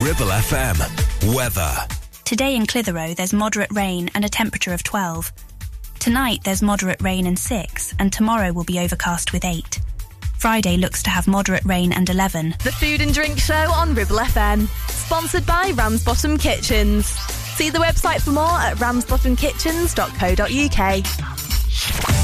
Ribble FM. Weather. Today in Clitheroe, there's moderate rain and a temperature of 12. Tonight, there's moderate rain and 6, and tomorrow will be overcast with 8. Friday looks to have moderate rain and 11. The Food and Drink Show on Ribble FM. Sponsored by Ramsbottom Kitchens. See the website for more at ramsbottomkitchens.co.uk.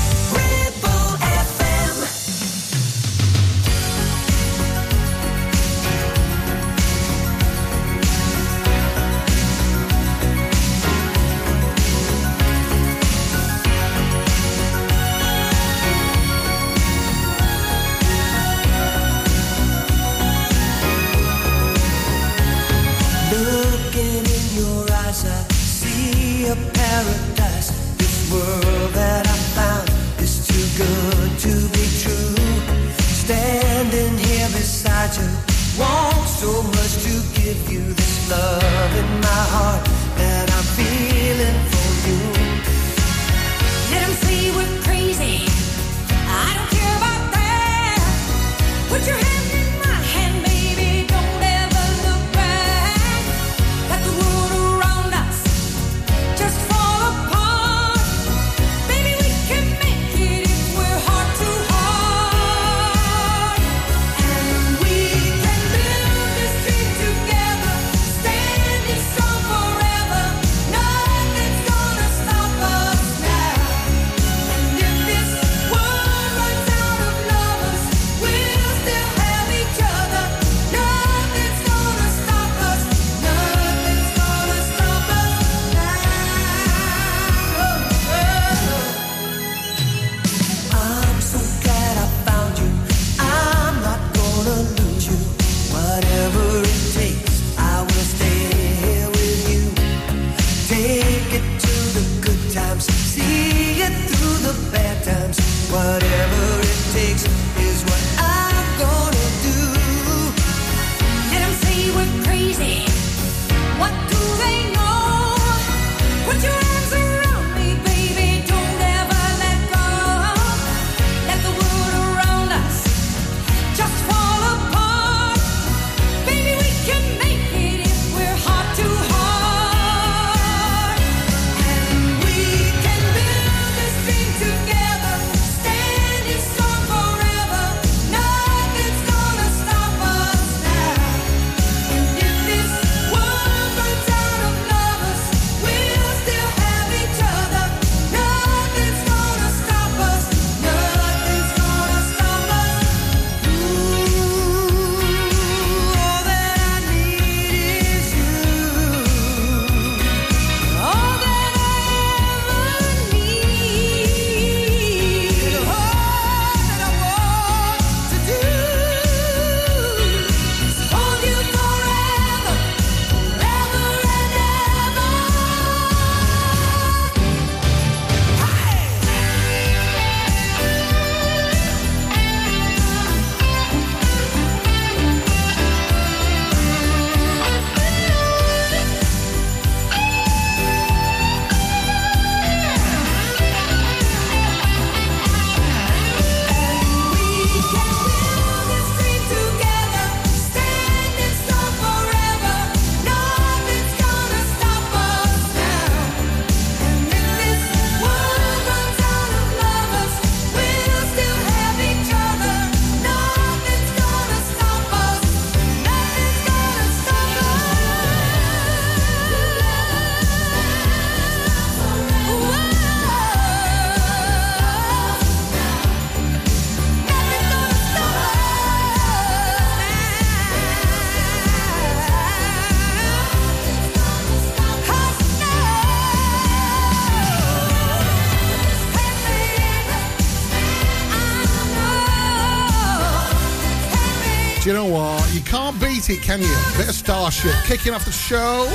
can you? Bit of Starship kicking off the show,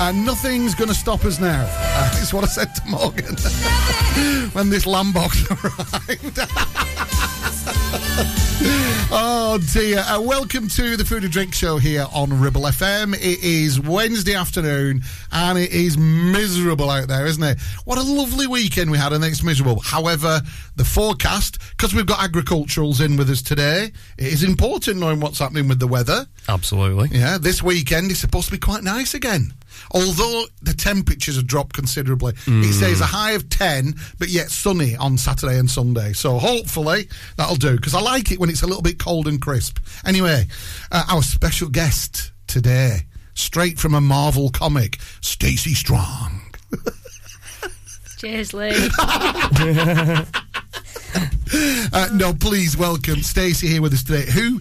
and nothing's going to stop us now. Uh, that's what I said to Morgan when this Lambox arrived. Oh dear. Uh, welcome to the Food and Drink Show here on Ribble FM. It is Wednesday afternoon and it is miserable out there, isn't it? What a lovely weekend we had and it's miserable. However, the forecast, because we've got agriculturals in with us today, it is important knowing what's happening with the weather. Absolutely. Yeah, this weekend is supposed to be quite nice again. Although the temperatures have dropped considerably. It says a high of 10, but yet sunny on Saturday and Sunday. So hopefully that'll do, because I like it when it's a little bit cold and crisp. Anyway, uh, our special guest today, straight from a Marvel comic, Stacey Strong. Cheers, Lee. Uh, no, please welcome Stacey here with us today. Who,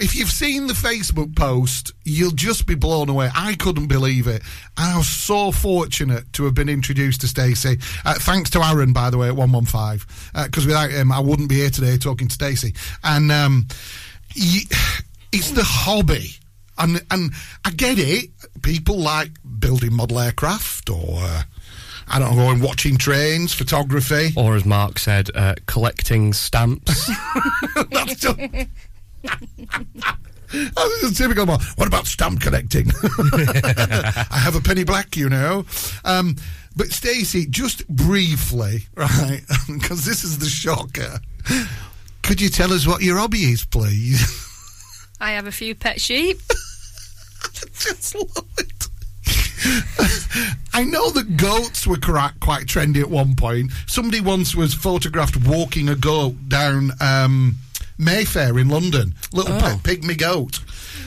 if you've seen the Facebook post, you'll just be blown away. I couldn't believe it. And I was so fortunate to have been introduced to Stacey. Uh, thanks to Aaron, by the way, at 115, because without him, I wouldn't be here today talking to Stacey. And um, y- it's the hobby. And, and I get it. People like building model aircraft or, uh, I don't know, going watching trains, photography. Or as Mark said, uh, collecting stamps. That's just. This is typical. Mark. What about stamp collecting? I have a penny black, you know. Um, but Stacey, just briefly, right? Because this is the shocker. Could you tell us what your hobby is, please? I have a few pet sheep. just love it. I know that goats were quite, quite trendy at one point. Somebody once was photographed walking a goat down um, Mayfair in London, little Oh. pygmy goat.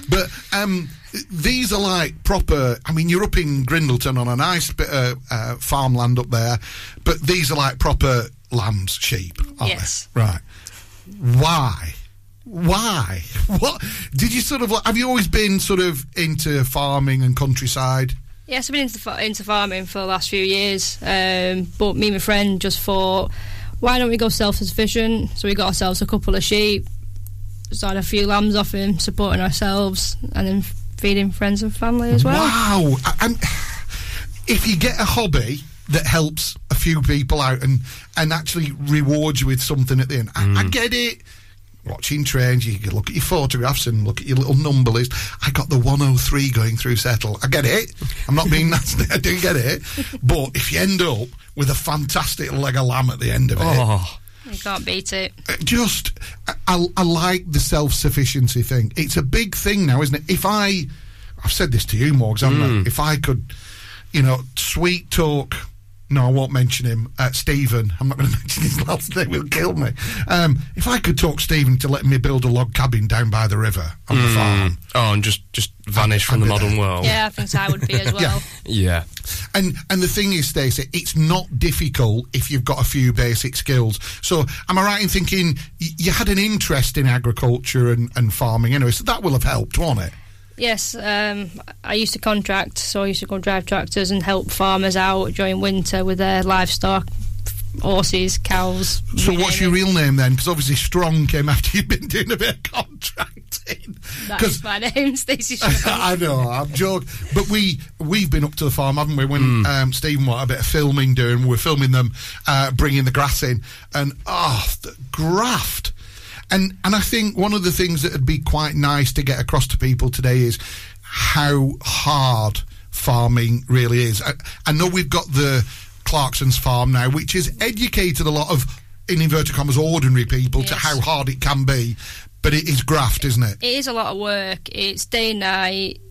But um, these are like proper. I mean, you're up in Grindleton on a nice bit of uh, farmland up there, but these are like proper lambs, sheep. Yes. they? Right. Why? Why? What did you sort of like? Have you always been sort of into farming and countryside? Yes, I've been into, into farming for the last few years. Um, but me and my friend just thought, why don't we go self sufficient? So we got ourselves a couple of sheep, started a few lambs off him, supporting ourselves, and then feeding friends and family as well. Wow! I- if you get a hobby that helps a few people out and and actually rewards you with something at the end, I, I mm. get it. Watching trains, you can look at your photographs and look at your little number list. I got the 103 going through Settle. I get it. I'm not being nasty. I do get it. But if you end up with a fantastic leg of lamb at the end of it, oh, You can't beat it. uh, just I, I, I like the self-sufficiency thing it's a big thing now isn't it if i i've said this to you morgs haven't I? if i could you know sweet talk no, I won't mention him. Uh, Stephen. I'm not going to mention his last name. He'll kill me. Um, if I could talk Stephen to letting me build a log cabin down by the river on the farm, oh, and just just vanish from I'd the modern there. world. Yeah, I think so, I would be as well. Yeah. yeah. And and the thing is, Stacey, it's not difficult if you've got a few basic skills. So am I right in thinking you had an interest in agriculture and, and farming anyway? So that will have helped, won't it? Yes, um, I used to contract, so I used to go drive tractors and help farmers out during winter with their livestock, horses, cows. So you what's your it. real name then? Because obviously Strong came after you've been doing a bit of contracting. That 'Cause- is my name, Stacey. Strong. I know, I'm joking. But we we've been up to the farm, haven't we? When um, Stephen wanted a bit of filming doing, we're filming them uh, bringing the grass in, and oh, the graft. And and I think one of the things that would be quite nice to get across to people today is how hard farming really is. I, I know we've got the Clarkson's farm now, which has educated a lot of in inverted commas ordinary people to how hard it can be. But it is graft, isn't it? It is a lot of work. It's day and night.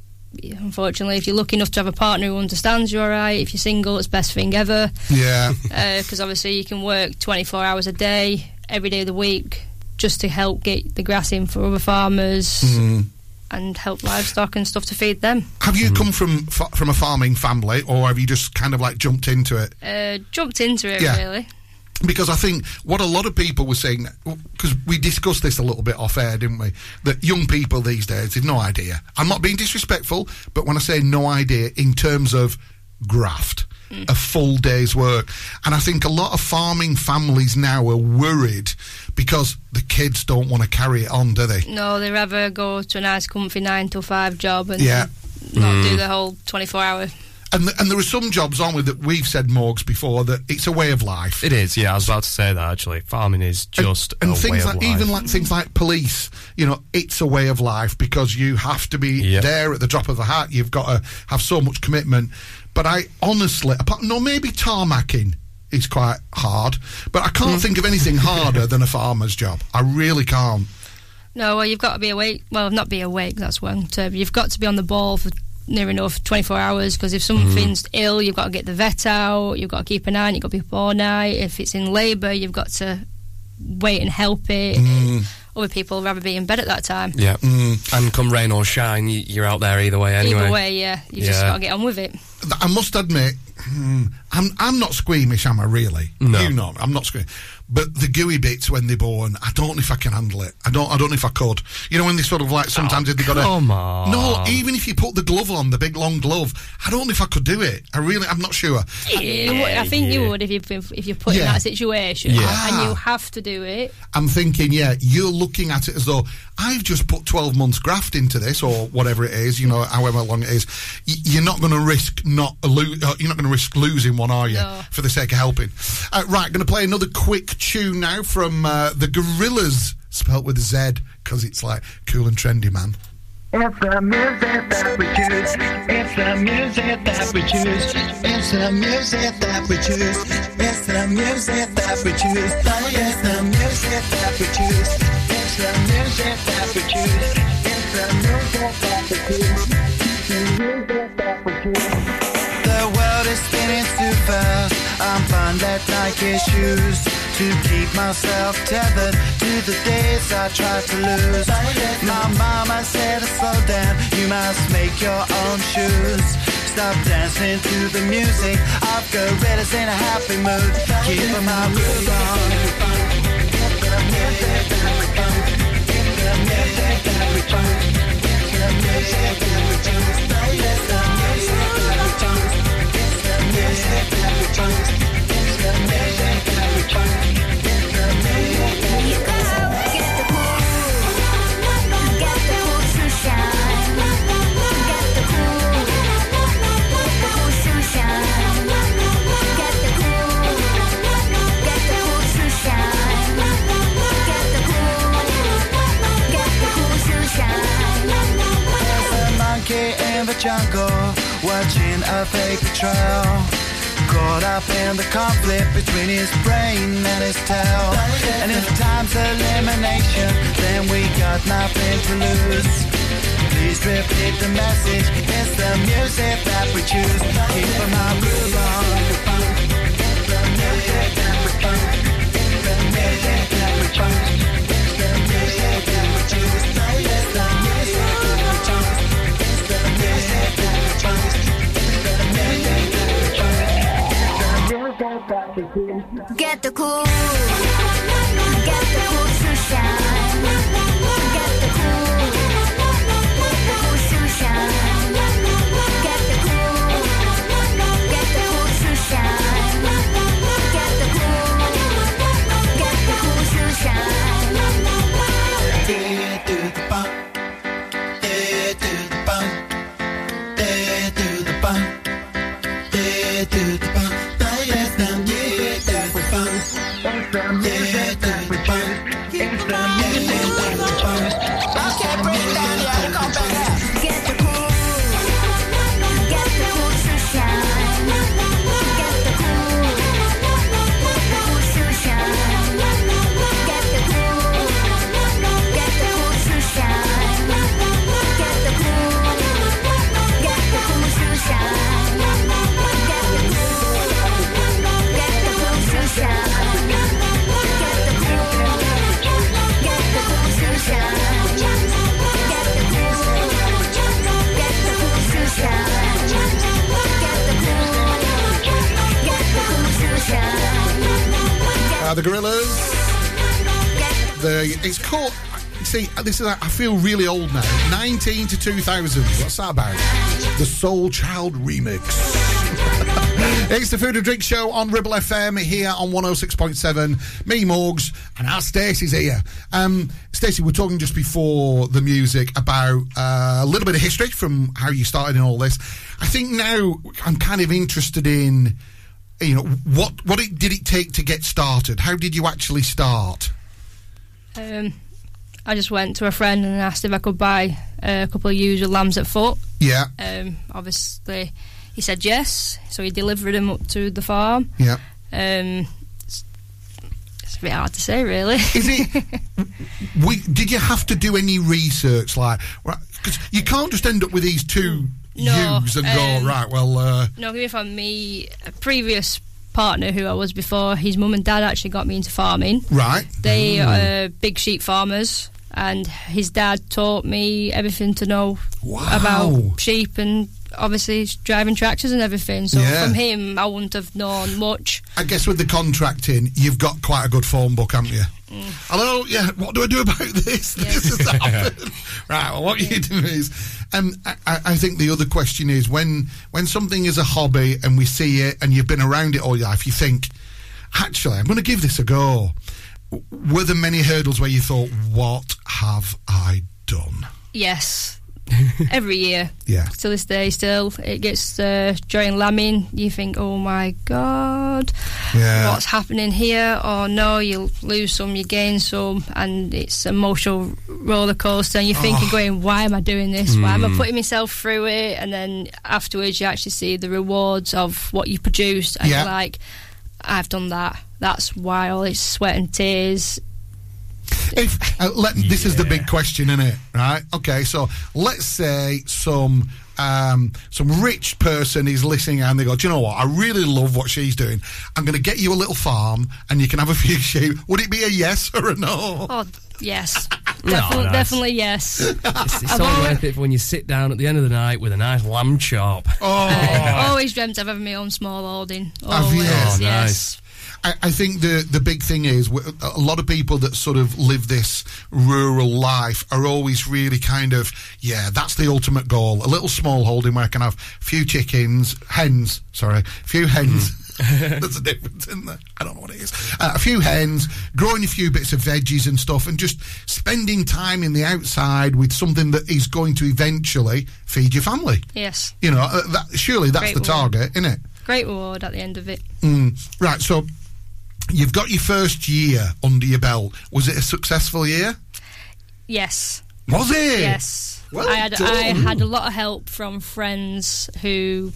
Unfortunately, if you're lucky enough to have a partner who understands you all right, if you're single, it's best thing ever. Yeah. Uh, because obviously you can work 24 hours a day, every day of the week, just to help get the grass in for other farmers Mm. and help livestock and stuff to feed them. Have you come from from a farming family, or have you just kind of like jumped into it? Uh, jumped into it Yeah. really. Because I think what a lot of people were saying, because we discussed this a little bit off air, didn't we? That young people these days have no idea. I'm not being disrespectful, but when I say no idea in terms of graft, a full day's work. And I think a lot of farming families now are worried because the kids don't want to carry it on, do they? No, they rather go to a nice, comfy nine to five job and Yeah. not do hmm. the whole 24 hour. and th- and there are some jobs aren't with that we've said morgues before that it's a way of life. It is, yeah. I was about to say that actually. Farming is just and a things way of like life. even like things like police you know it's a way of life because you have to be Yep. there at the drop of a hat you've got to have so much commitment but i honestly apart no maybe tarmacking is quite hard but i can't Hmm. think of anything harder than a farmer's job i really can't No, well, you've got to be awake. Well, not be awake. That's one term. You've got to be on the ball for near enough 24 hours because if mm. something's ill, you've got to get the vet out. You've got to keep an eye. on it, You've got to be up all night. If it's in labour, you've got to wait and help it. Mm. Other people would rather be in bed at that time. Yeah. Mm. And come rain or shine, you, you're out there either way anyway. Either way, yeah, you just Yeah. got to get on with it. I must admit, hmm, I'm I'm not squeamish, am I? Really? No. You know, I'm not squeamish. But the gooey bits when they're born, I don't know if I can handle it. I don't. I don't know if I could. You know, when they sort of like sometimes Oh, they got to. come on. No, even if you put the glove on, the big long glove, I don't know if I could do it. I really, I'm not sure. You would- I think you would if you if you're put in that situation Yeah. and you have to do it. I'm thinking, yeah, you're looking at it as though I've just put 12 months graft into this or whatever it is, you know, however long it is. You're not going to risk not lo- uh, you're not going to risk losing one, are you? No. For the sake of helping. Uh, right, going to play another quick tune now from uh, the Gorillas, spelt with a Z because it's like cool and trendy, man. It's the music that we choose. It's the music that we choose. It's the music that we choose. It's the music that we choose. It's the music that we choose. It's the music that we choose. It's the music that we choose. The music that we choose. I'm bound at Nike shoes to keep myself tethered to the days I tried to lose. My mama said, slow down, you must make your own shoes. Stop dancing to the music. I've gorillas in a happy mood. Keep my groove on. There's a monkey in the jungle watching a fake trail. Caught up in the conflict between his brain and his tail. And if time's elimination, then we got nothing to lose. Please repeat the message. It's the music that we choose. Keep my groove on. It's the music that we choose. The cool. See, this is. I feel really old now. 19 to 2000. What's that about? The Soul Child remix. It's the Food and Drink Show on Ribble FM here on 106.7. Me, Morgs, and our Stacey's here. Um, Stacey, we're talking just before the music about uh, a little bit of history from how you started in all this. I think now I'm kind of interested in, you know, what what it, did it take to get started? How did you actually start? Um, I just went to a friend and asked if I could buy uh, a couple of ewes with lambs at foot. Yeah, Um, obviously, he said yes, so he delivered them up to the farm. yeah. Um, it's, it's a bit hard to say, really. Is it? we, did you have to do any research, like, because you can't just end up with these two No, ewes and um, go right? Well, uh, no, give on me a previous partner who I was before. His mum and dad actually got me into farming. right. They are big sheep farmers, and his dad taught me everything to know Wow. about sheep and obviously driving tractors and everything. So Yeah. from him, I wouldn't have known much. I guess with the contracting, you've got quite a good phone book, haven't you? Mm. Hello, yeah. What do I do about this? This has happened. right. Well, what you do is, um, I, I I think the other question is when when something is a hobby and we see it and you've been around it all your life, you think, actually, I'm going to give this a go. Were there many hurdles where you thought, what have I done? Yes. Every year, Yeah. to this day, still it gets uh, during lambing. You think, "Oh my god, Yeah. what's happening here?" Or no, you lose some, you gain some, and it's emotional roller coaster. And you're thinking, Oh. "Going, why am I doing this? Why am I putting myself through it?" And then afterwards, you actually see the rewards of what you produced, and Yeah. you're like, "I've done that. That's why all this sweat and tears." If uh, let, this is the big question, isn't it? Right? Okay, so let's say some um, some rich person is listening and they go, "Do you know what? I really love what she's doing. I'm going to get you a little farm and you can have a few sheep." Would it be a yes or a no? Oh yes, No, definitely, definitely yes. It's, it's I've always- worth it for when you sit down at the end of the night with a nice lamb chop. Oh, I always dreamt of having my own small holding. Have you? Oh, yes. Nice. I, I think the the big thing is a lot of people that sort of live this rural life are always really kind of yeah that's the ultimate goal. A little small holding where I can have a few chickens hens sorry a few hens. There's a difference in there. I don't know what it is. Uh, a few hens growing a few bits of veggies and stuff and just spending time in the outside with something that is going to eventually feed your family. Yes, you know uh, that, surely that's Great the target isn't it great reward at the end of it. Mm, right, so you've got your first year under your belt. Was it a successful year? Yes, Was it? yes. Well I had done. I had a lot of help from friends who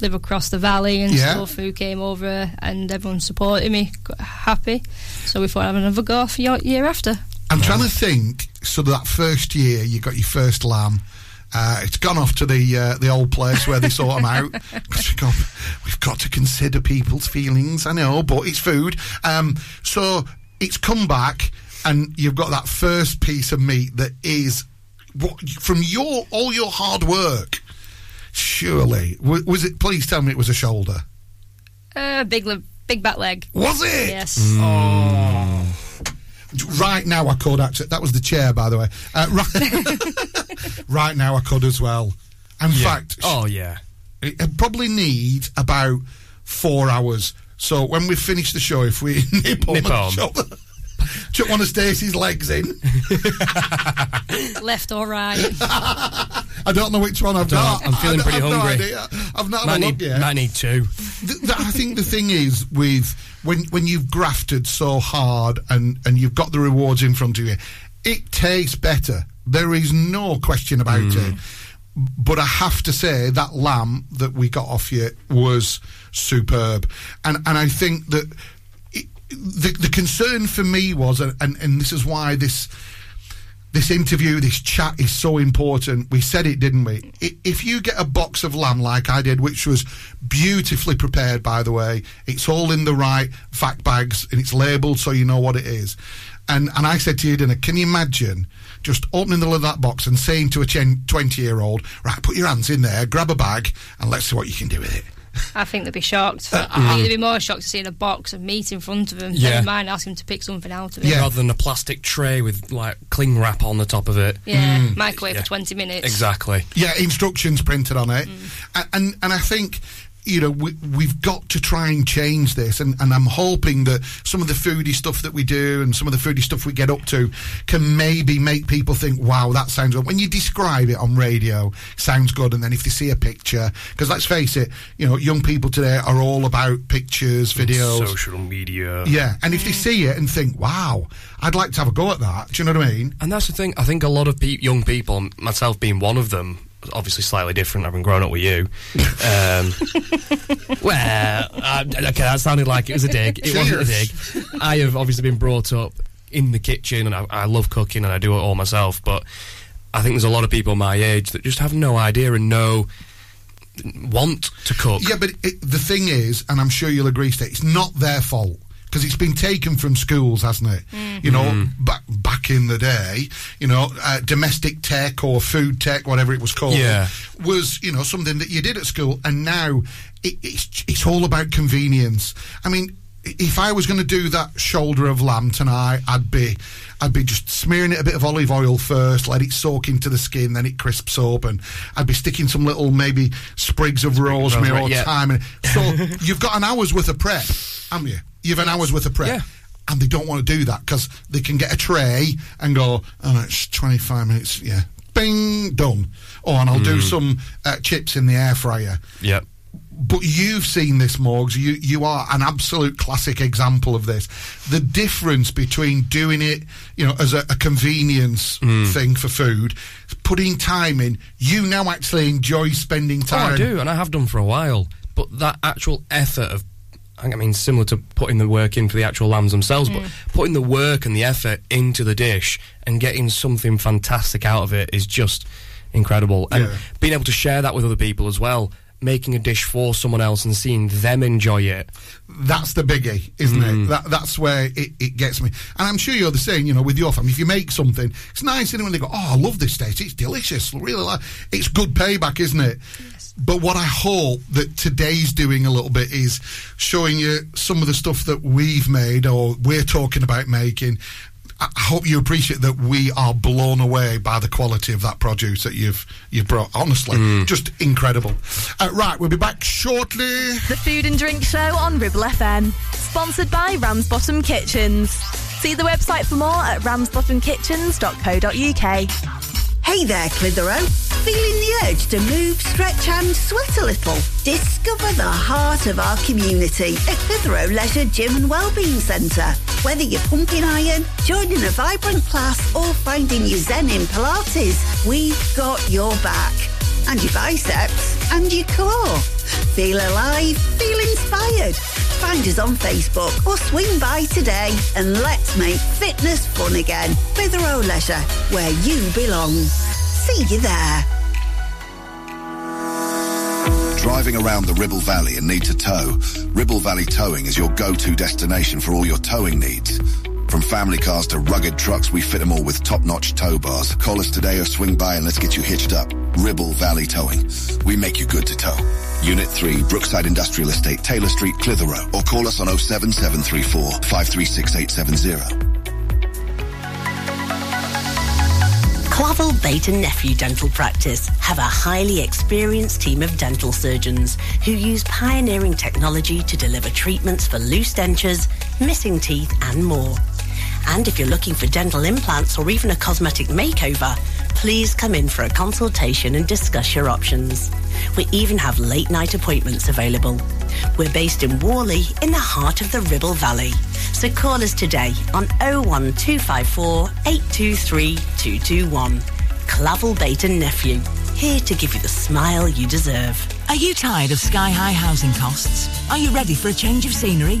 live across the valley and Yeah. stuff who came over and everyone supported me, happy. So we thought I'd have another go for your year after. I'm trying to think. So that first year, you got your first lamb. Uh, it's gone off to the uh, the old place where they sort them out. we've got, we've got to consider people's feelings. I know, but it's food. Um, so it's come back, and you've got that first piece of meat that is what from your all your hard work. Surely, was, was it? Please tell me it was a shoulder. Uh, big le- big back leg. Was it? Yes. Oh. Right now, I could actually. That was the chair, by the way. Uh, right, right now, I could as well. In fact, Oh, yeah. it it probably need about four hours. So when we finish the show, if we nip on Nip the on. shoulder, chuck one of Stacey's legs in. Left or right. I don't know which one I've Don't- got. I'm feeling I've pretty no hungry. idea. I've not Might had a look need, yet. might need two. Th- th- I think the thing is with when when you've grafted so hard and and you've got the rewards in front of you, it tastes better. There is no question about hmm. it. But I have to say that lamb that we got off you was superb, and and I think that it, the the concern for me was, and and, and this is why this this interview, this chat is so important. We said it, didn't we? If you get a box of lamb like I did, which was beautifully prepared, by the way, it's all in the right vac bags and it's labelled so you know what it is. And and I said to you, dinner, can you imagine just opening the lid of that box and saying to a 20 year old, right, put your hands in there, grab a bag, and let's see what you can do with it. I think they'd be shocked. Uh, I think they'd be more shocked to see a box of meat in front of them. Yeah. Never mind asking them to pick something out of it. Yeah. Rather than a plastic tray with like cling wrap on the top of it. Yeah, microwave Yeah. for 20 minutes. Exactly. Yeah, instructions printed on it, Mm. and, and and I think you know, we, we've got to try and change this, and, and I'm hoping that some of the foodie stuff that we do and some of the foodie stuff we get up to can maybe make people think, wow, that sounds good. When you describe it on radio, sounds good, and then if they see a picture, because let's face it, you know, young people today are all about pictures, videos, Social media. yeah, and if they see it and think, wow, I'd like to have a go at that, do you know what I mean? And that's the thing. I think a lot of pe- young people, myself being one of them, obviously slightly different, having grown up with you. Um, well, okay, that sounded like it was a dig. It wasn't a dig. I have obviously been brought up in the kitchen, and I, I love cooking, and I do it all myself. But I think there's a lot of people my age that just have no idea and no want to cook. Yeah, but it, the thing is, and I'm sure you'll agree, Steve, it's not their fault because it's been taken from schools, hasn't it? You know, back back in the day, you know, uh, domestic tech or food tech, whatever it was called, Yeah. was you know something that you did at school, and now it, it's it's all about convenience. I mean. If I was going to do that shoulder of lamb tonight, I'd be, I'd be just smearing it a bit of olive oil first, let it soak into the skin, then it crisps up, and I'd be sticking some little maybe sprigs of rosemary, or yeah. thyme. in. So you've got an hour's worth of prep, haven't you? You've an hour's worth of prep. Yeah. And they don't want to do that because they can get a tray and go, oh, it's 25 minutes, yeah. Bing, done. Oh, and I'll do some uh, chips in the air fryer. Yep. But you've seen this, Morgs. You you are an absolute classic example of this. The difference between doing it, you know, as a, a convenience mm. thing for food, putting time in. You now actually enjoy spending Oh, time. I do, and I have done for a while. But that actual effort of, I mean, similar to putting the work in for the actual lambs themselves, but mm. putting the work and the effort into the dish and getting something fantastic out of it is just incredible. And Yeah. being able to share that with other people as well, making a dish for someone else and seeing them enjoy it. That's the biggie, isn't it? Mm. That, that's where it, it gets me. And I'm sure you're the same, you know, with your family. If you make something, it's nice isn't it, when they go, oh, I love this taste. It's delicious. Really like It's good payback, isn't it? Yes. But what I hope that today's doing a little bit is showing you some of the stuff that we've made or we're talking about making. I I hope you appreciate that we are blown away by the quality of that produce that you've you've brought. Honestly, just incredible. Uh, right, we'll be back shortly. The Food and Drink Show on Ribble FM. Sponsored by Ramsbottom Kitchens. See the website for more at ramsbottomkitchens.co.uk. Hey there, Clitheroe. Feeling the urge to move, stretch and sweat a little? Discover the heart of our community at Clitheroe Leisure Gym and Wellbeing Centre. Whether you're pumping iron, joining a vibrant class or finding your zen in Pilates, we've got your back. And your biceps and your core. Feel alive, feel inspired. Find us on Facebook or swing by today and let's make fitness fun again. Clitheroe Leisure, where you belong. See you there. Driving around the Ribble Valley and need to tow? Ribble Valley Towing is your go-to destination for all your towing needs. From family cars to rugged trucks, we fit them all with top-notch tow bars. Call us today or swing by and let's get you hitched up. Ribble Valley Towing. We make you good to tow. Unit 3, Brookside Industrial Estate, Taylor Street, Clitheroe. Or call us on 07734 536870. Clavel Bait and Nephew Dental Practice have a highly experienced team of dental surgeons who use pioneering technology to deliver treatments for loose dentures, missing teeth and more. And if you're looking for dental implants or even a cosmetic makeover, please come in for a consultation and discuss your options. We even have late night appointments available. We're based in Worley in the heart of the Ribble Valley. So call us today on 01254 823 221. Clavel Bait and Nephew, here to give you the smile you deserve. Are you tired of sky high housing costs? Are you ready for a change of scenery?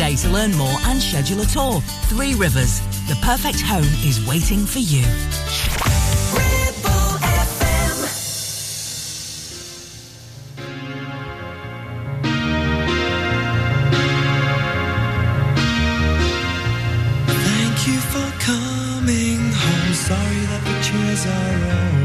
today to learn more and schedule a tour. Three Rivers, the perfect home is waiting for you. Thank you for coming home. Sorry that the chairs are old.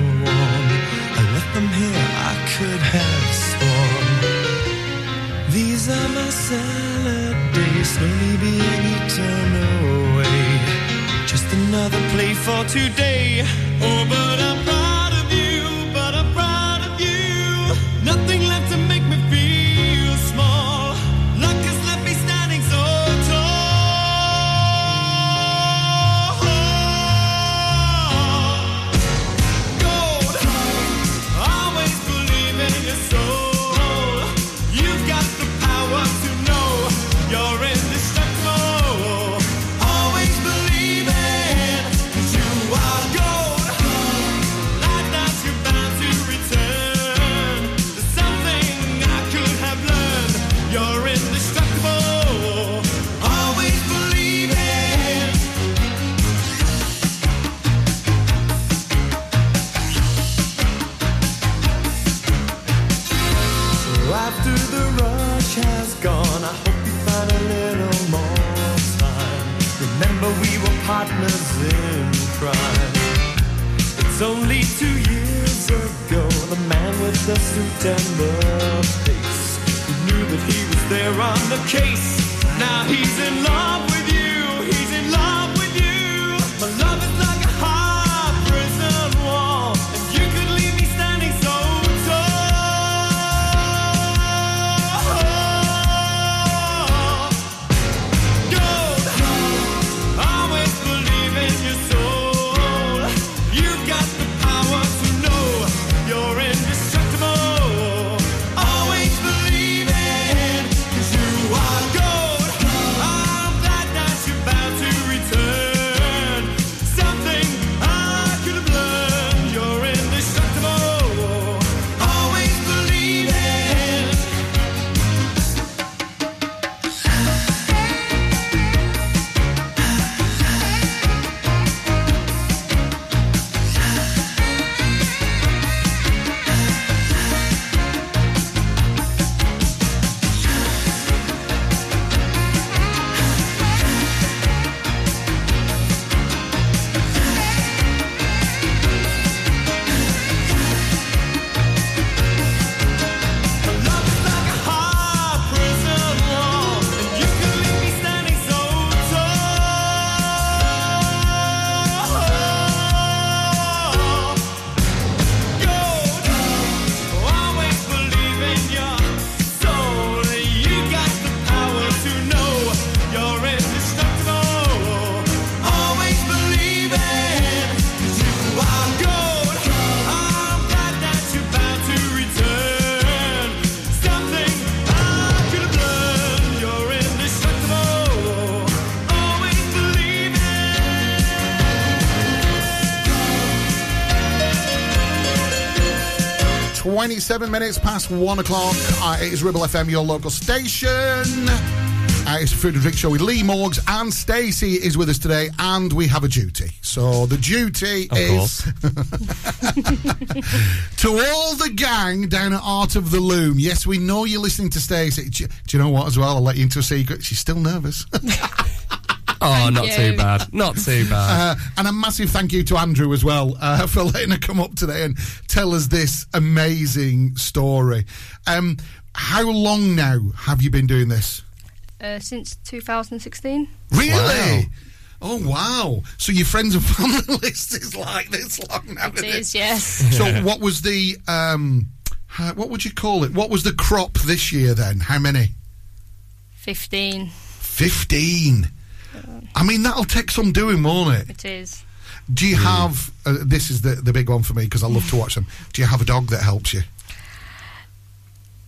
Play for today. Oh, but I'm 27 minutes past one o'clock. Uh, it is Ribble FM, your local station. Uh, it's a food and drink show with Lee Morgs and Stacey is with us today, and we have a duty. So the duty of is to all the gang down at Art of the Loom. Yes, we know you're listening to Stacey. Do, do you know what? As well, I'll let you into a secret. She's still nervous. Oh, not too bad. Not too bad. Uh, and a massive thank you to Andrew as well uh, for letting her come up today and tell us this amazing story. Um, how long now have you been doing this? Uh, since 2016. Really? Oh wow! So your friends and family list is like this long now. It isn't yes. So what was the um, how, what would you call it? What was the crop this year then? How many? 15. Fifteen. I mean, that'll take some doing, won't it? It is. Do you have? Uh, this is the the big one for me because I love to watch them. Do you have a dog that helps you?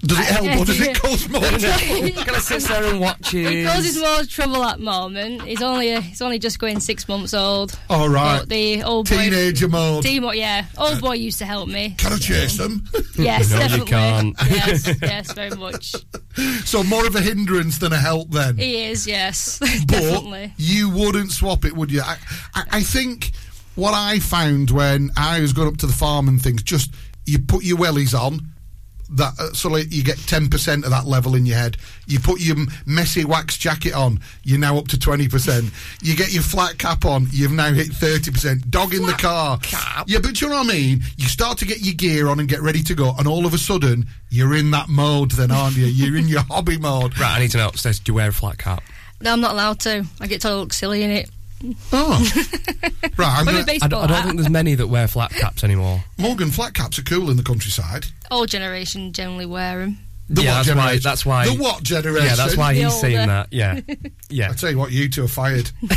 Does it help or does it cause more trouble? Gonna sit there and watch He you. causes more trouble at the moment. He's only uh, he's only just going six months old. All right. But the old boy, Teenager mode. Teen- yeah, old boy used to help me. Can I chase them? Yes, No, you definitely. can't. Yes, yes, very much. so more of a hindrance than a help then. He is, yes, but definitely. you wouldn't swap it, would you? I, I, I think what I found when I was going up to the farm and things, just you put your wellies on, that uh, so like you get ten percent of that level in your head. You put your messy wax jacket on, you're now up to twenty percent. You get your flat cap on, you've now hit thirty percent. Dog in the car, yeah, but you know what I mean. You start to get your gear on and get ready to go, and all of a sudden you're in that mode, then aren't you? You're in your hobby mode. Right, I need to know. Says, do you wear a flat cap? No, I'm not allowed to. I get told I look silly in it. Oh, right. I'm gonna, baseball I don't, I don't think there's many that wear flat caps anymore. Morgan flat caps are cool in the countryside. Old generation generally wear them. The yeah, what that's why. generation? That's why. The what generation? Yeah, that's why The he's saying that. Yeah, yeah. I tell you what, you two are fired.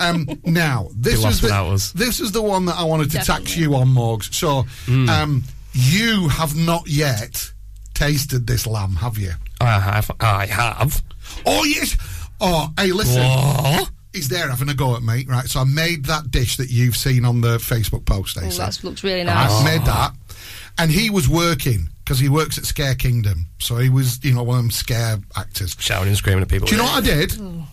um, now this lost is the us. this is the one that I wanted to tax you on, Morgs. So, Mm. um, you have not yet tasted this lamb, have you? I have. I have. Oh yes. Oh, hey, listen. What? He's there having a go at me, right? So I made that dish that you've seen on the Facebook post. Oh, Stacey. that looks really nice. I made that, and he was working because he works at Scare Kingdom, so he was, you know, one of them scare actors. Shouting and screaming at people. Do you know what I did? Oh.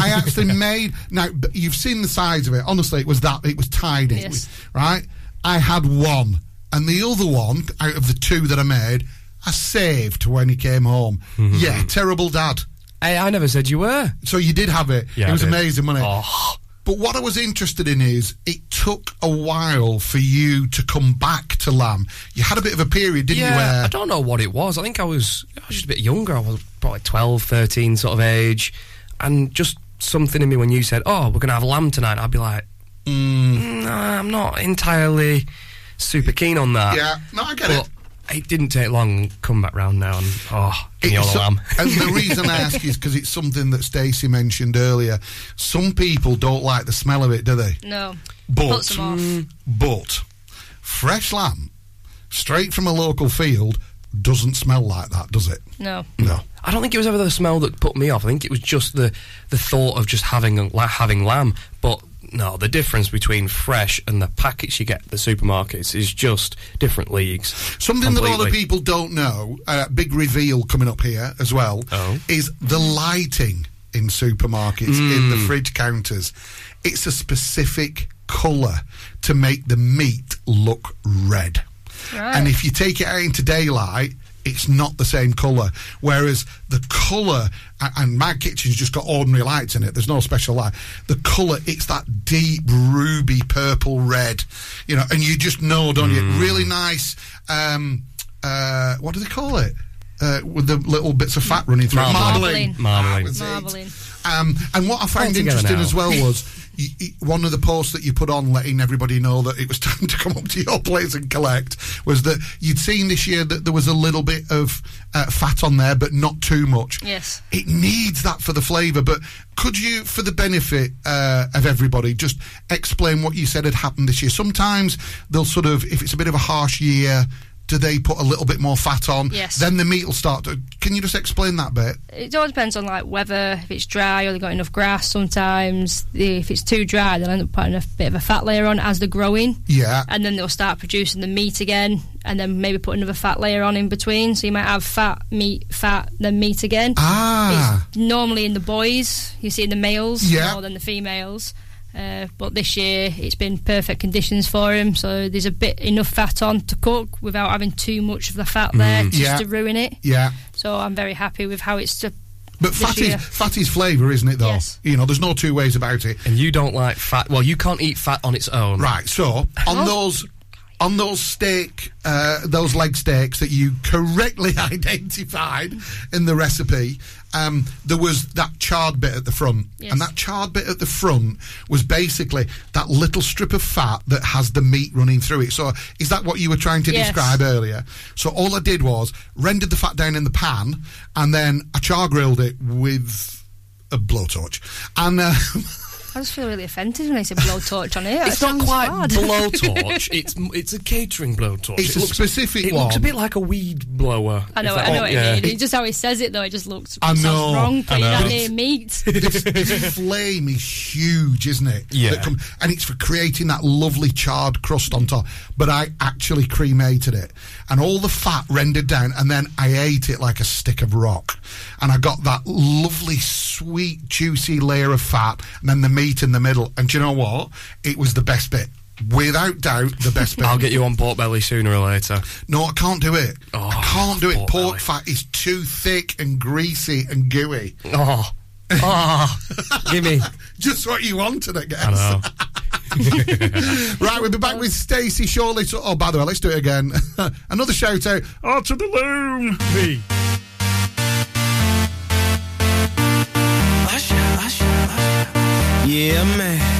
I actually made. Now you've seen the size of it. Honestly, it was that. It was tiny, It Yes. right? I had one, and the other one out of the two that I made, I saved when he came home. Mm-hmm. Yeah, terrible dad. Hey, I never said you were. So you did have it. Yeah, it I was did. amazing, wasn't it? Oh. But what I was interested in is it took a while for you to come back to lamb. You had a bit of a period, didn't you? Yeah, Where I don't know what it was. I think I was, I was just a bit younger. I was probably 12, 13 sort of age. And just something in me when you said, oh, we're going to have lamb tonight, I'd be like, mm, nah, I'm not entirely super keen on that. Yeah, no, I get but it. It didn't take long, come back round now and, oh, give me all the so- lamb. and the reason I ask is because it's something that Stacey mentioned earlier. Some people don't like the smell of it, do they? No. But Puts them off. Mm. but fresh lamb, straight from a local field, doesn't smell like that, does it? No. No. I don't think it was ever the smell that put me off. I think it was just the the thought of just having a- la- having lamb. But no, the difference between fresh and the packets you get at the supermarkets is just different leagues. Something that a lot of people don't know, uh, big reveal coming up here as well, Oh. is the lighting in supermarkets, in Mm. the fridge counters. It's a specific colour to make the meat look red. Right. And if you take it out into daylight, it's not the same colour. Whereas the colour, and my kitchen's just got ordinary lights in it, there's no special light. The colour, it's that deep ruby purple red, you know, and you just know, don't you? Really nice, um, uh, what do they call it? Uh, with the little bits of fat running through it. Marbling. Marbling. Marbling. That was it. Marbling. Um, and what I found interesting now. as well was one of the posts that you put on letting everybody know that it was time to come up to your place and collect was that you'd seen this year that there was a little bit of uh, fat on there, but not too much. Yes. It needs that for the flavour, but could you, for the benefit uh, of everybody, just explain what you said had happened this year? Sometimes they'll sort of, if it's a bit of a harsh year, do they put a little bit more fat on? Yes. Then the meat will start to. Can you just explain that bit? It all depends on like whether if it's dry or they got enough grass. Sometimes the, if it's too dry, they'll end up putting a bit of a fat layer on as they're growing, Yeah. and then they'll start producing the meat again, and then maybe put another fat layer on in between. So you might have fat, meat, fat, then meat again. Ah. It's normally in the boys. You see in the males Yeah. more than the females. Uh, but this year it's been perfect conditions for him, so there's a bit enough fat on to cook without having too much of the fat there just Yeah. to ruin it. Yeah. So I'm very happy with how it's. To, But this fat is, fat is flavour, isn't it, though? Yes. You know, there's no two ways about it. And you don't like fat. Well, you can't eat fat on its own. Right, so on Oh. those on those steak, uh, those leg steaks that you correctly identified in the recipe, um, there was that charred bit at the front, Yes. and that charred bit at the front was basically that little strip of fat that has the meat running through it. So, is that what you were trying to Yes. describe earlier? So, all I did was rendered the fat down in the pan, and then I char grilled it with a blowtorch, and. Uh, I just feel really offended when they say blowtorch on it. It's That not quite bad. blowtorch. it's it's a catering blowtorch. It's It a looks- specific It one. looks a bit like a weed blower. I know, if I know what yeah. you mean. It's just how he says it though. It just looks I sounds know, wrong. I But you're know. not near meat. this, this flame is huge, isn't it? Yeah. Come- and it's for creating that lovely charred crust on top. But I actually cremated it, and all the fat rendered down, and then I ate it like a stick of rock, and I got that lovely, sweet, juicy layer of fat, and then the meat in the middle. And do you know what? It was the best bit. without doubt, the best bit. I'll get you on pork belly sooner or later. No, I can't do it. Oh, I can't do it. pork Pork belly. fat is too thick and greasy and gooey. Oh, oh, give me. Just what you wanted, I guess. I right, we'll be back with Stacey shortly. So, oh, by the way, let's do it again. Another shout out. Oh, to the loom. Yeah, man.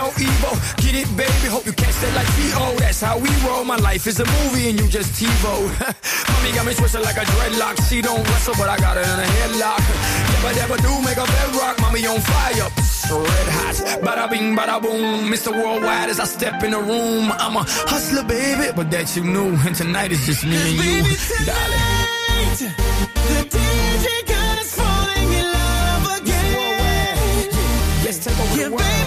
No evil. Get it, baby. Hope you catch that like T.O. That's how we roll. My life is a movie and you just TiVo. Mommy got me twisted like a dreadlock. She don't wrestle, but I got her in a headlock. Never, never do make a bedrock. Mommy on fire. Red hot. Bada bing, bada boom. Mr. Worldwide as I step in the room. I'm a hustler, baby, but that you knew. And tonight is just me and you, darling. The DJ got us falling in love again. Let's take over Yeah, the world. baby,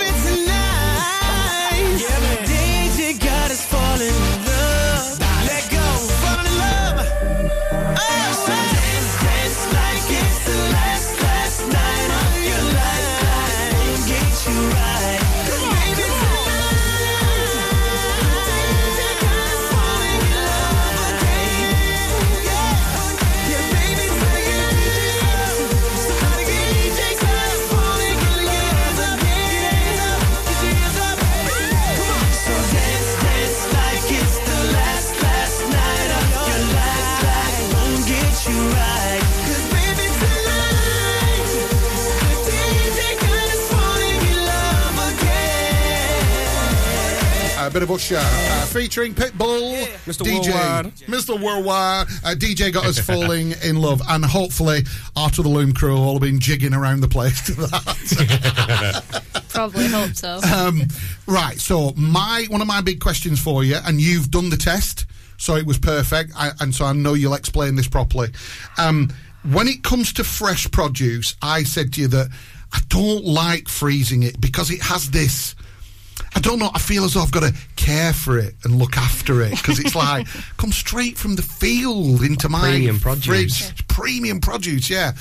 bit of Usher uh, featuring Pitbull, Mr. DJ, Worldwide. Mr. Worldwide. Uh, DJ got us falling in love, and hopefully, Art of the Loom crew all have been jigging around the place to that. Probably hope so. um, right. So my one of my big questions for you, and you've done the test, so it was perfect, I, and so I know you'll explain this properly. Um, when it comes to fresh produce, I said to you that I don't like freezing it because it has this. I don't know. I feel as though I've got to care for it and look after it because it's like come straight from the field into my Premium produce. fridge. It's premium produce, yeah.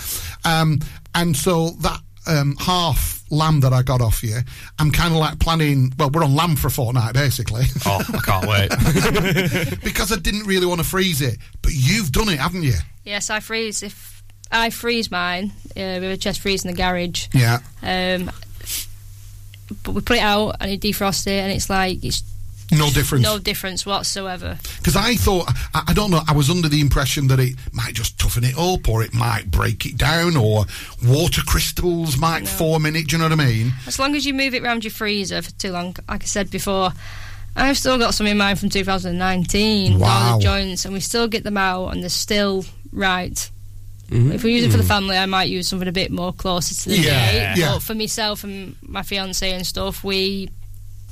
Um, and so that um, half lamb that I got off you, I'm kind of like planning. Well, we're on lamb for a fortnight basically. Oh, I can't wait. because I didn't really want to freeze it, but you've done it, haven't you? Yes, I freeze. If I freeze mine, uh, we were just freezing the garage. Yeah. Um, but we put it out and you defrost it, and it's like it's No difference. No difference whatsoever. Because I thought, I, I don't know, I was under the impression that it might just toughen it up or it might break it down or water crystals might form in it. Do you know what I mean? As long as you move it around your freezer for too long, like I said before, I've still got some in mine from 2019. Wow. All the joints, and we still get them out, and they're still right. Mm-hmm. If we use it for the family, I might use something a bit more closer to the Yeah, date. yeah. But for myself and my fiance and stuff, we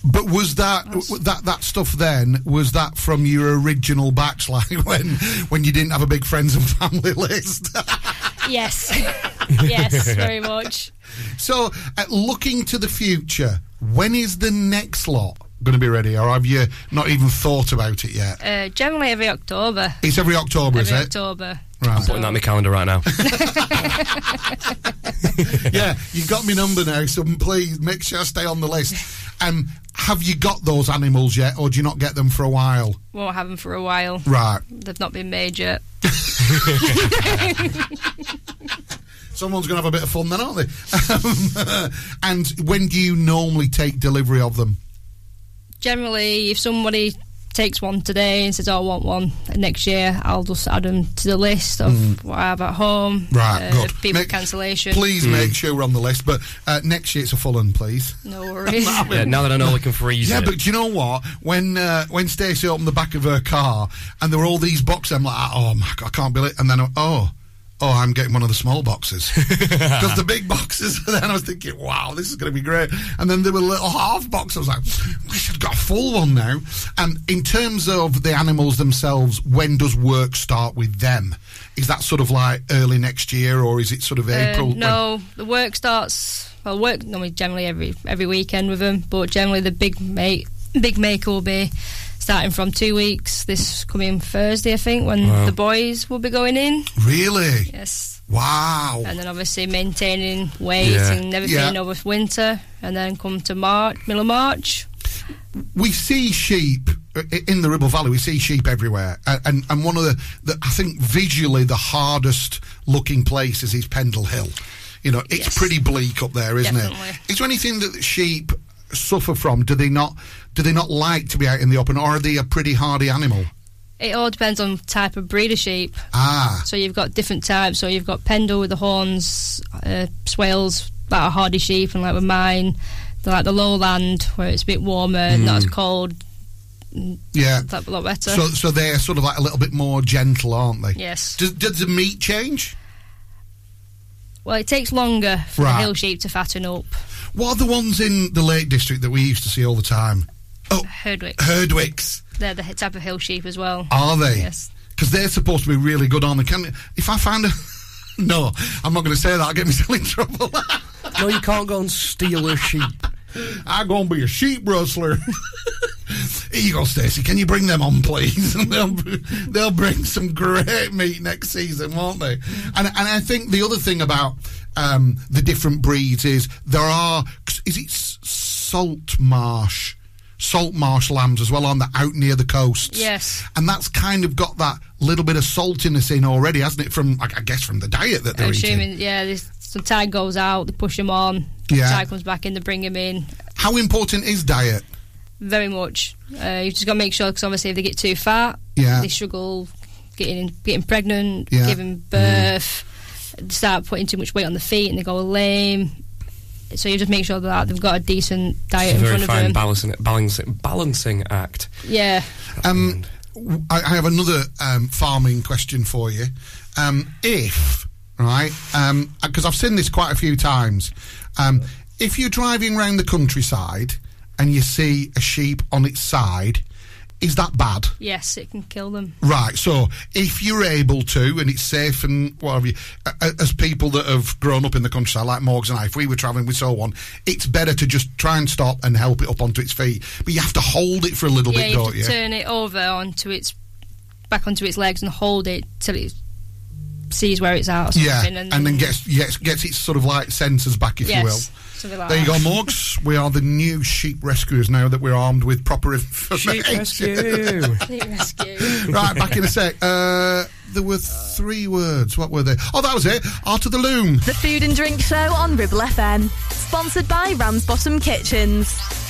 But was that that that stuff then? Was that from your original batch, like when when you didn't have a big friends and family list? yes, yes, very much. so, uh, looking to the future, when is the next lot going to be ready, or have you not even thought about it yet? Uh, generally every October. It's every October, is every it? October. Right. I'm putting that in my calendar right now. yeah, you've got my number now, so please make sure I stay on the list. Um, have you got those animals yet, or do you not get them for a while? Won't have them for a while. Right. They've not been made yet. Someone's going to have a bit of fun then, aren't they? Um, and when do you normally take delivery of them? Generally, if somebody takes one today and says, oh, I want one next year, I'll just add them to the list of Mm. what I have at home. Right, uh, good. People Make- cancellation. Please make sure we're on the list, but uh, next year it's a full one, please. No worries. yeah, now that I know we can freeze Yeah, it. but do you know what? When uh, when Stacey opened the back of her car and there were all these boxes, I'm like, oh my god, I can't believe it. And then, oh, oh, I'm getting one of the small boxes because the big boxes. then I was thinking, wow, this is going to be great. And then there were little half boxes. I was like, we should have got a full one now. And in terms of the animals themselves, when does work start with them? Is that sort of like early next year, or is it sort of Uh, April? no, the work starts. Well, work normally generally every every weekend with them, but generally the big make big make will be starting from two weeks this coming Thursday, I think, when Wow. the boys will be going in. Really? Yes. Wow. And then obviously maintaining weight Yeah. and everything Yeah. over winter, and then come to March, middle of March. we see sheep uh, in the Ribble Valley. We see sheep everywhere, and and one of the, the I think visually the hardest looking places is Pendle Hill. You know, it's Yes. pretty bleak up there, isn't Definitely. it? Is there anything that sheep suffer from? Do they not? Do they not like to be out in the open, or are they a pretty hardy animal? It all depends on type of breed of sheep. Ah, So you've got different types. So you've got Pendle with the horns, uh, swales that are hardy sheep, and like with mine, they're like the lowland where it's a bit warmer, not as Mm. cold. yeah. That's a lot better. So so they're sort of like a little bit more gentle, aren't they? Yes. Does, does the meat change? Well, it takes longer for Right. the hill sheep to fatten up. What are the ones in the Lake District that we used to see all the time? Oh, Herdwicks. Herdwicks. They're the type of hill sheep as well. Are they? Yes. Because they're supposed to be really good on the can. If I find a. no, I'm not going to say that. I'll get myself in trouble. no, you can't go and steal a sheep. I'm going to be a sheep rustler. Here you go, Stacey. Can you bring them on, please? And they'll, they'll bring some great meat next season, won't they? And, and I think the other thing about um, the different breeds is there are. Is it salt marsh? Salt marsh lambs as well on the out near the coasts. Yes. And that's kind of got that little bit of saltiness in already, hasn't it? From I guess from the diet that they're I'm eating. assuming, yeah, this, some tide goes out, they push them on. Yeah. Tide comes back in, they bring them in. How important is diet? Very much. Uh, you just got to make sure, because obviously if they get too fat, Yeah. they struggle getting getting pregnant, Yeah. giving birth, they start putting too much weight on the feet and they go lame. So you just make sure that they've got a decent diet It's in very front of fine them. balancing, balancing, balancing act. Yeah. Um, w- I, I have another um, farming question for you. Um, if right, because I've seen this quite a few times. Um, if you're driving around the countryside and you see a sheep on its side, is that bad? Yes, it can kill them. Right. So if you're able to, and it's safe, and whatever, you, as people that have grown up in the countryside, like Morgs and I, if we were travelling with so on, it's better to just try and stop and help it up onto its feet. But you have to hold it for a little yeah, bit, you don't to you? turn it over onto its back onto its legs and hold it till it sees where it's at or something. Yeah, and, and, then gets, gets gets its sort of like sensors back, if yes, you will. like There you go, that. Morgs. We are the new sheep rescuers now that we're armed with proper information. Sheep rescue. Sheep rescue. right, back in a sec. Uh, there were three words. What were they? Oh, that was it. Art of the Loom. The Food and Drink Show on Ribble FM. Sponsored by Ramsbottom Kitchens.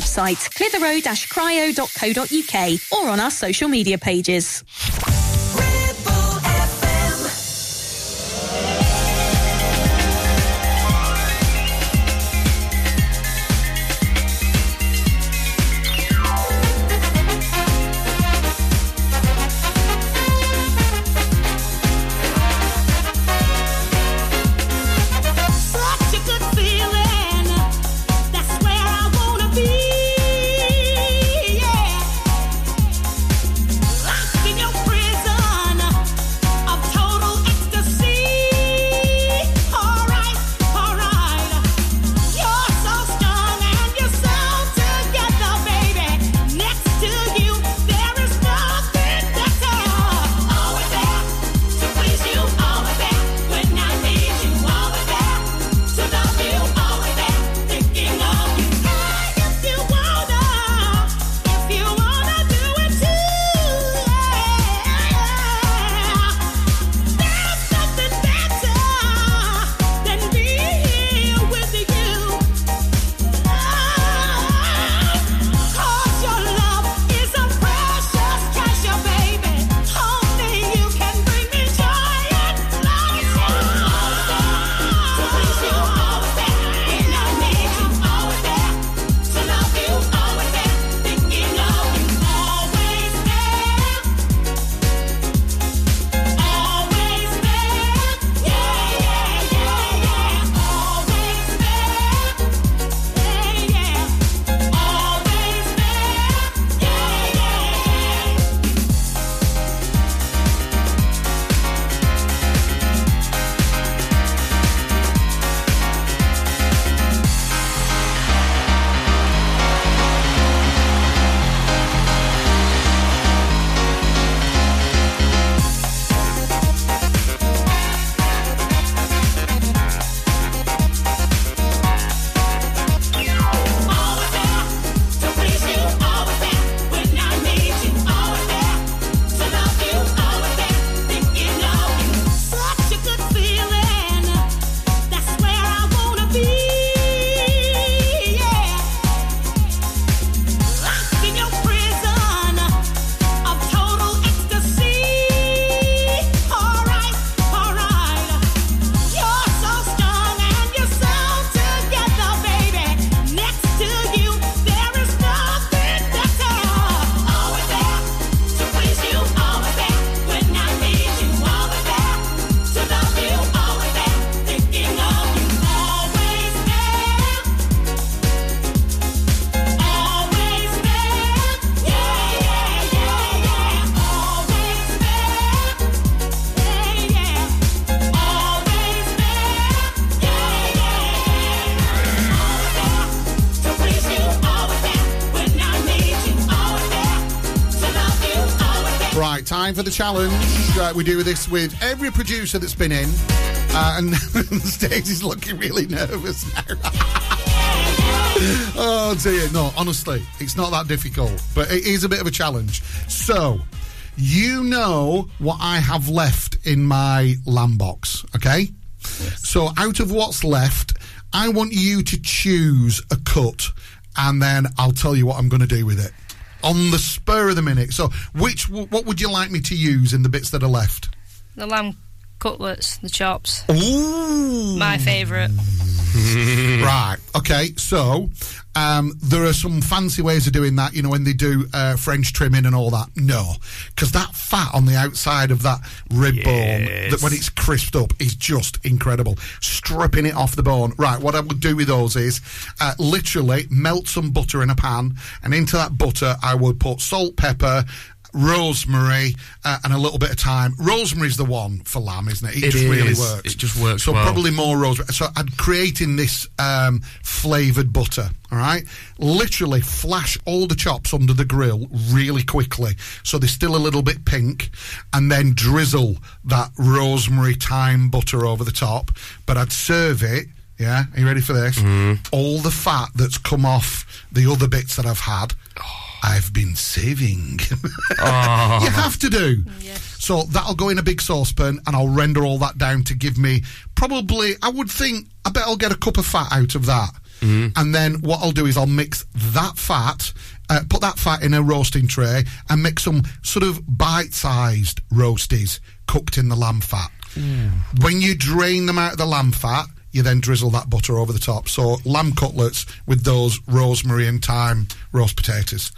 clitheroe-cryo.co.uk or on our social media pages. For the challenge. Uh, we do this with every producer that's been in. Uh, and Stacey's looking really nervous now. oh dear, no, honestly, it's not that difficult, but it is a bit of a challenge. So, you know what I have left in my lamb box, okay? Yes. So, out of what's left, I want you to choose a cut, and then I'll tell you what I'm going to do with it on the spur of the minute. So, which what would you like me to use in the bits that are left? The lamb cutlets, the chops. Ooh. My favourite. right. Okay. So um, there are some fancy ways of doing that. You know, when they do uh, French trimming and all that. No, because that fat on the outside of that rib bone, that when it's crisped up, is just incredible. Stripping it off the bone. Right. What I would do with those is uh, literally melt some butter in a pan, and into that butter I would put salt, pepper. Rosemary uh, and a little bit of thyme. Rosemary's the one for lamb, isn't it? It, It just really works. It just works So well. probably more rosemary. So I'd create in this um, flavoured butter. All right, literally flash all the chops under the grill really quickly, so they're still a little bit pink, and then drizzle that rosemary thyme butter over the top. But I'd serve it. Yeah, are you ready for this? All the fat that's come off the other bits that I've had. I've been saving. Oh. you have to do. So that'll go in a big saucepan and I'll render all that down to give me probably, I would think, I bet I'll get a cup of fat out of that. And then what I'll do is I'll mix that fat, uh, put that fat in a roasting tray and make some sort of bite sized roasties cooked in the lamb fat. When you drain them out of the lamb fat, you then drizzle that butter over the top. So lamb cutlets with those rosemary and thyme roast potatoes.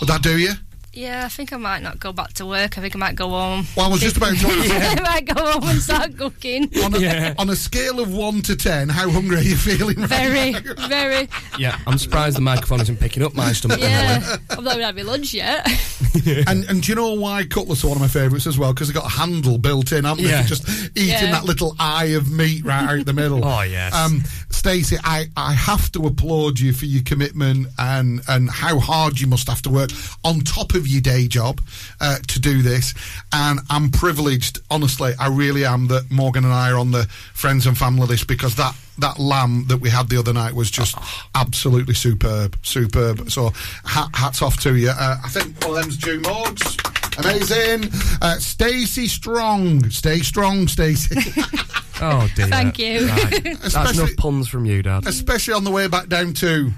Would that do you? Yeah, I think I might not go back to work. I think I might go home. Well, I was just about to ask. I might go home and start cooking. on, a, on a scale of one to ten, how hungry are you feeling? Right Very, now? very. Yeah, I'm surprised the microphone isn't picking up my stomach. Yeah, I've not even had my lunch yet. and and do you know why cutlets are one of my favourites as well? Because they've got a handle built in, haven't? Yeah. For Just eating Yeah. that little eye of meat right out the middle. Oh, yes. Um, Stacey, I, I have to applaud you for your commitment and and how hard you must have to work on top of your day job uh, to do this. And I'm privileged, honestly, I really am that Morgan and I are on the friends and family list because that. That lamb that we had the other night was just absolutely superb, superb. So, hat, hats off to you. Uh, I think one of them's Jew Morgs. Amazing. Uh, Stacey Strong. Stay strong, Stacey. Oh dear. Thank you. Right. That's enough puns from you, Dad. Especially on the way back down to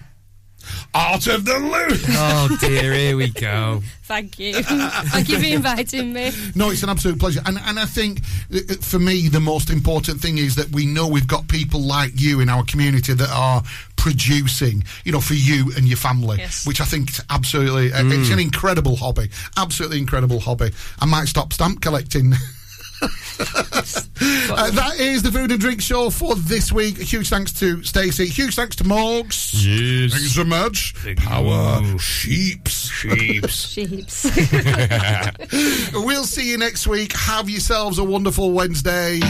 Art of the Loose. Oh dear, here we go. Thank you. Thank you for inviting me. No, it's an absolute pleasure. And, and I think uh, uh, for me, the most important thing is that we know we've got people like you in our community that are producing, you know, for you and your family, Yes. which I think is absolutely, uh, it's an incredible hobby. Absolutely incredible hobby. I might stop stamp collecting. Uh, that is the food and drink show for this week. Huge thanks to Stacey. Huge thanks to Morgs. Yes. Thank you so much. Power sheeps. Sheeps. Sheeps. we'll see you next week. Have yourselves a wonderful Wednesday.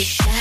Be shy,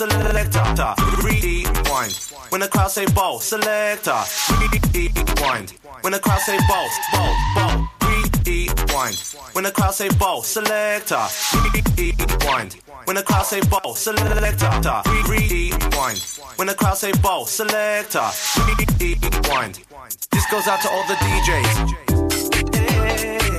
selector, rewind. When the crowd say ball. selector, rewind. When the crowd say ball, ball, bowl, rewind. When the crowd say ball. selector, rewind. When the crowd say ball. selector, rewind. When the crowd say bowl, selector, rewind. This goes out to all the DJs. Hey.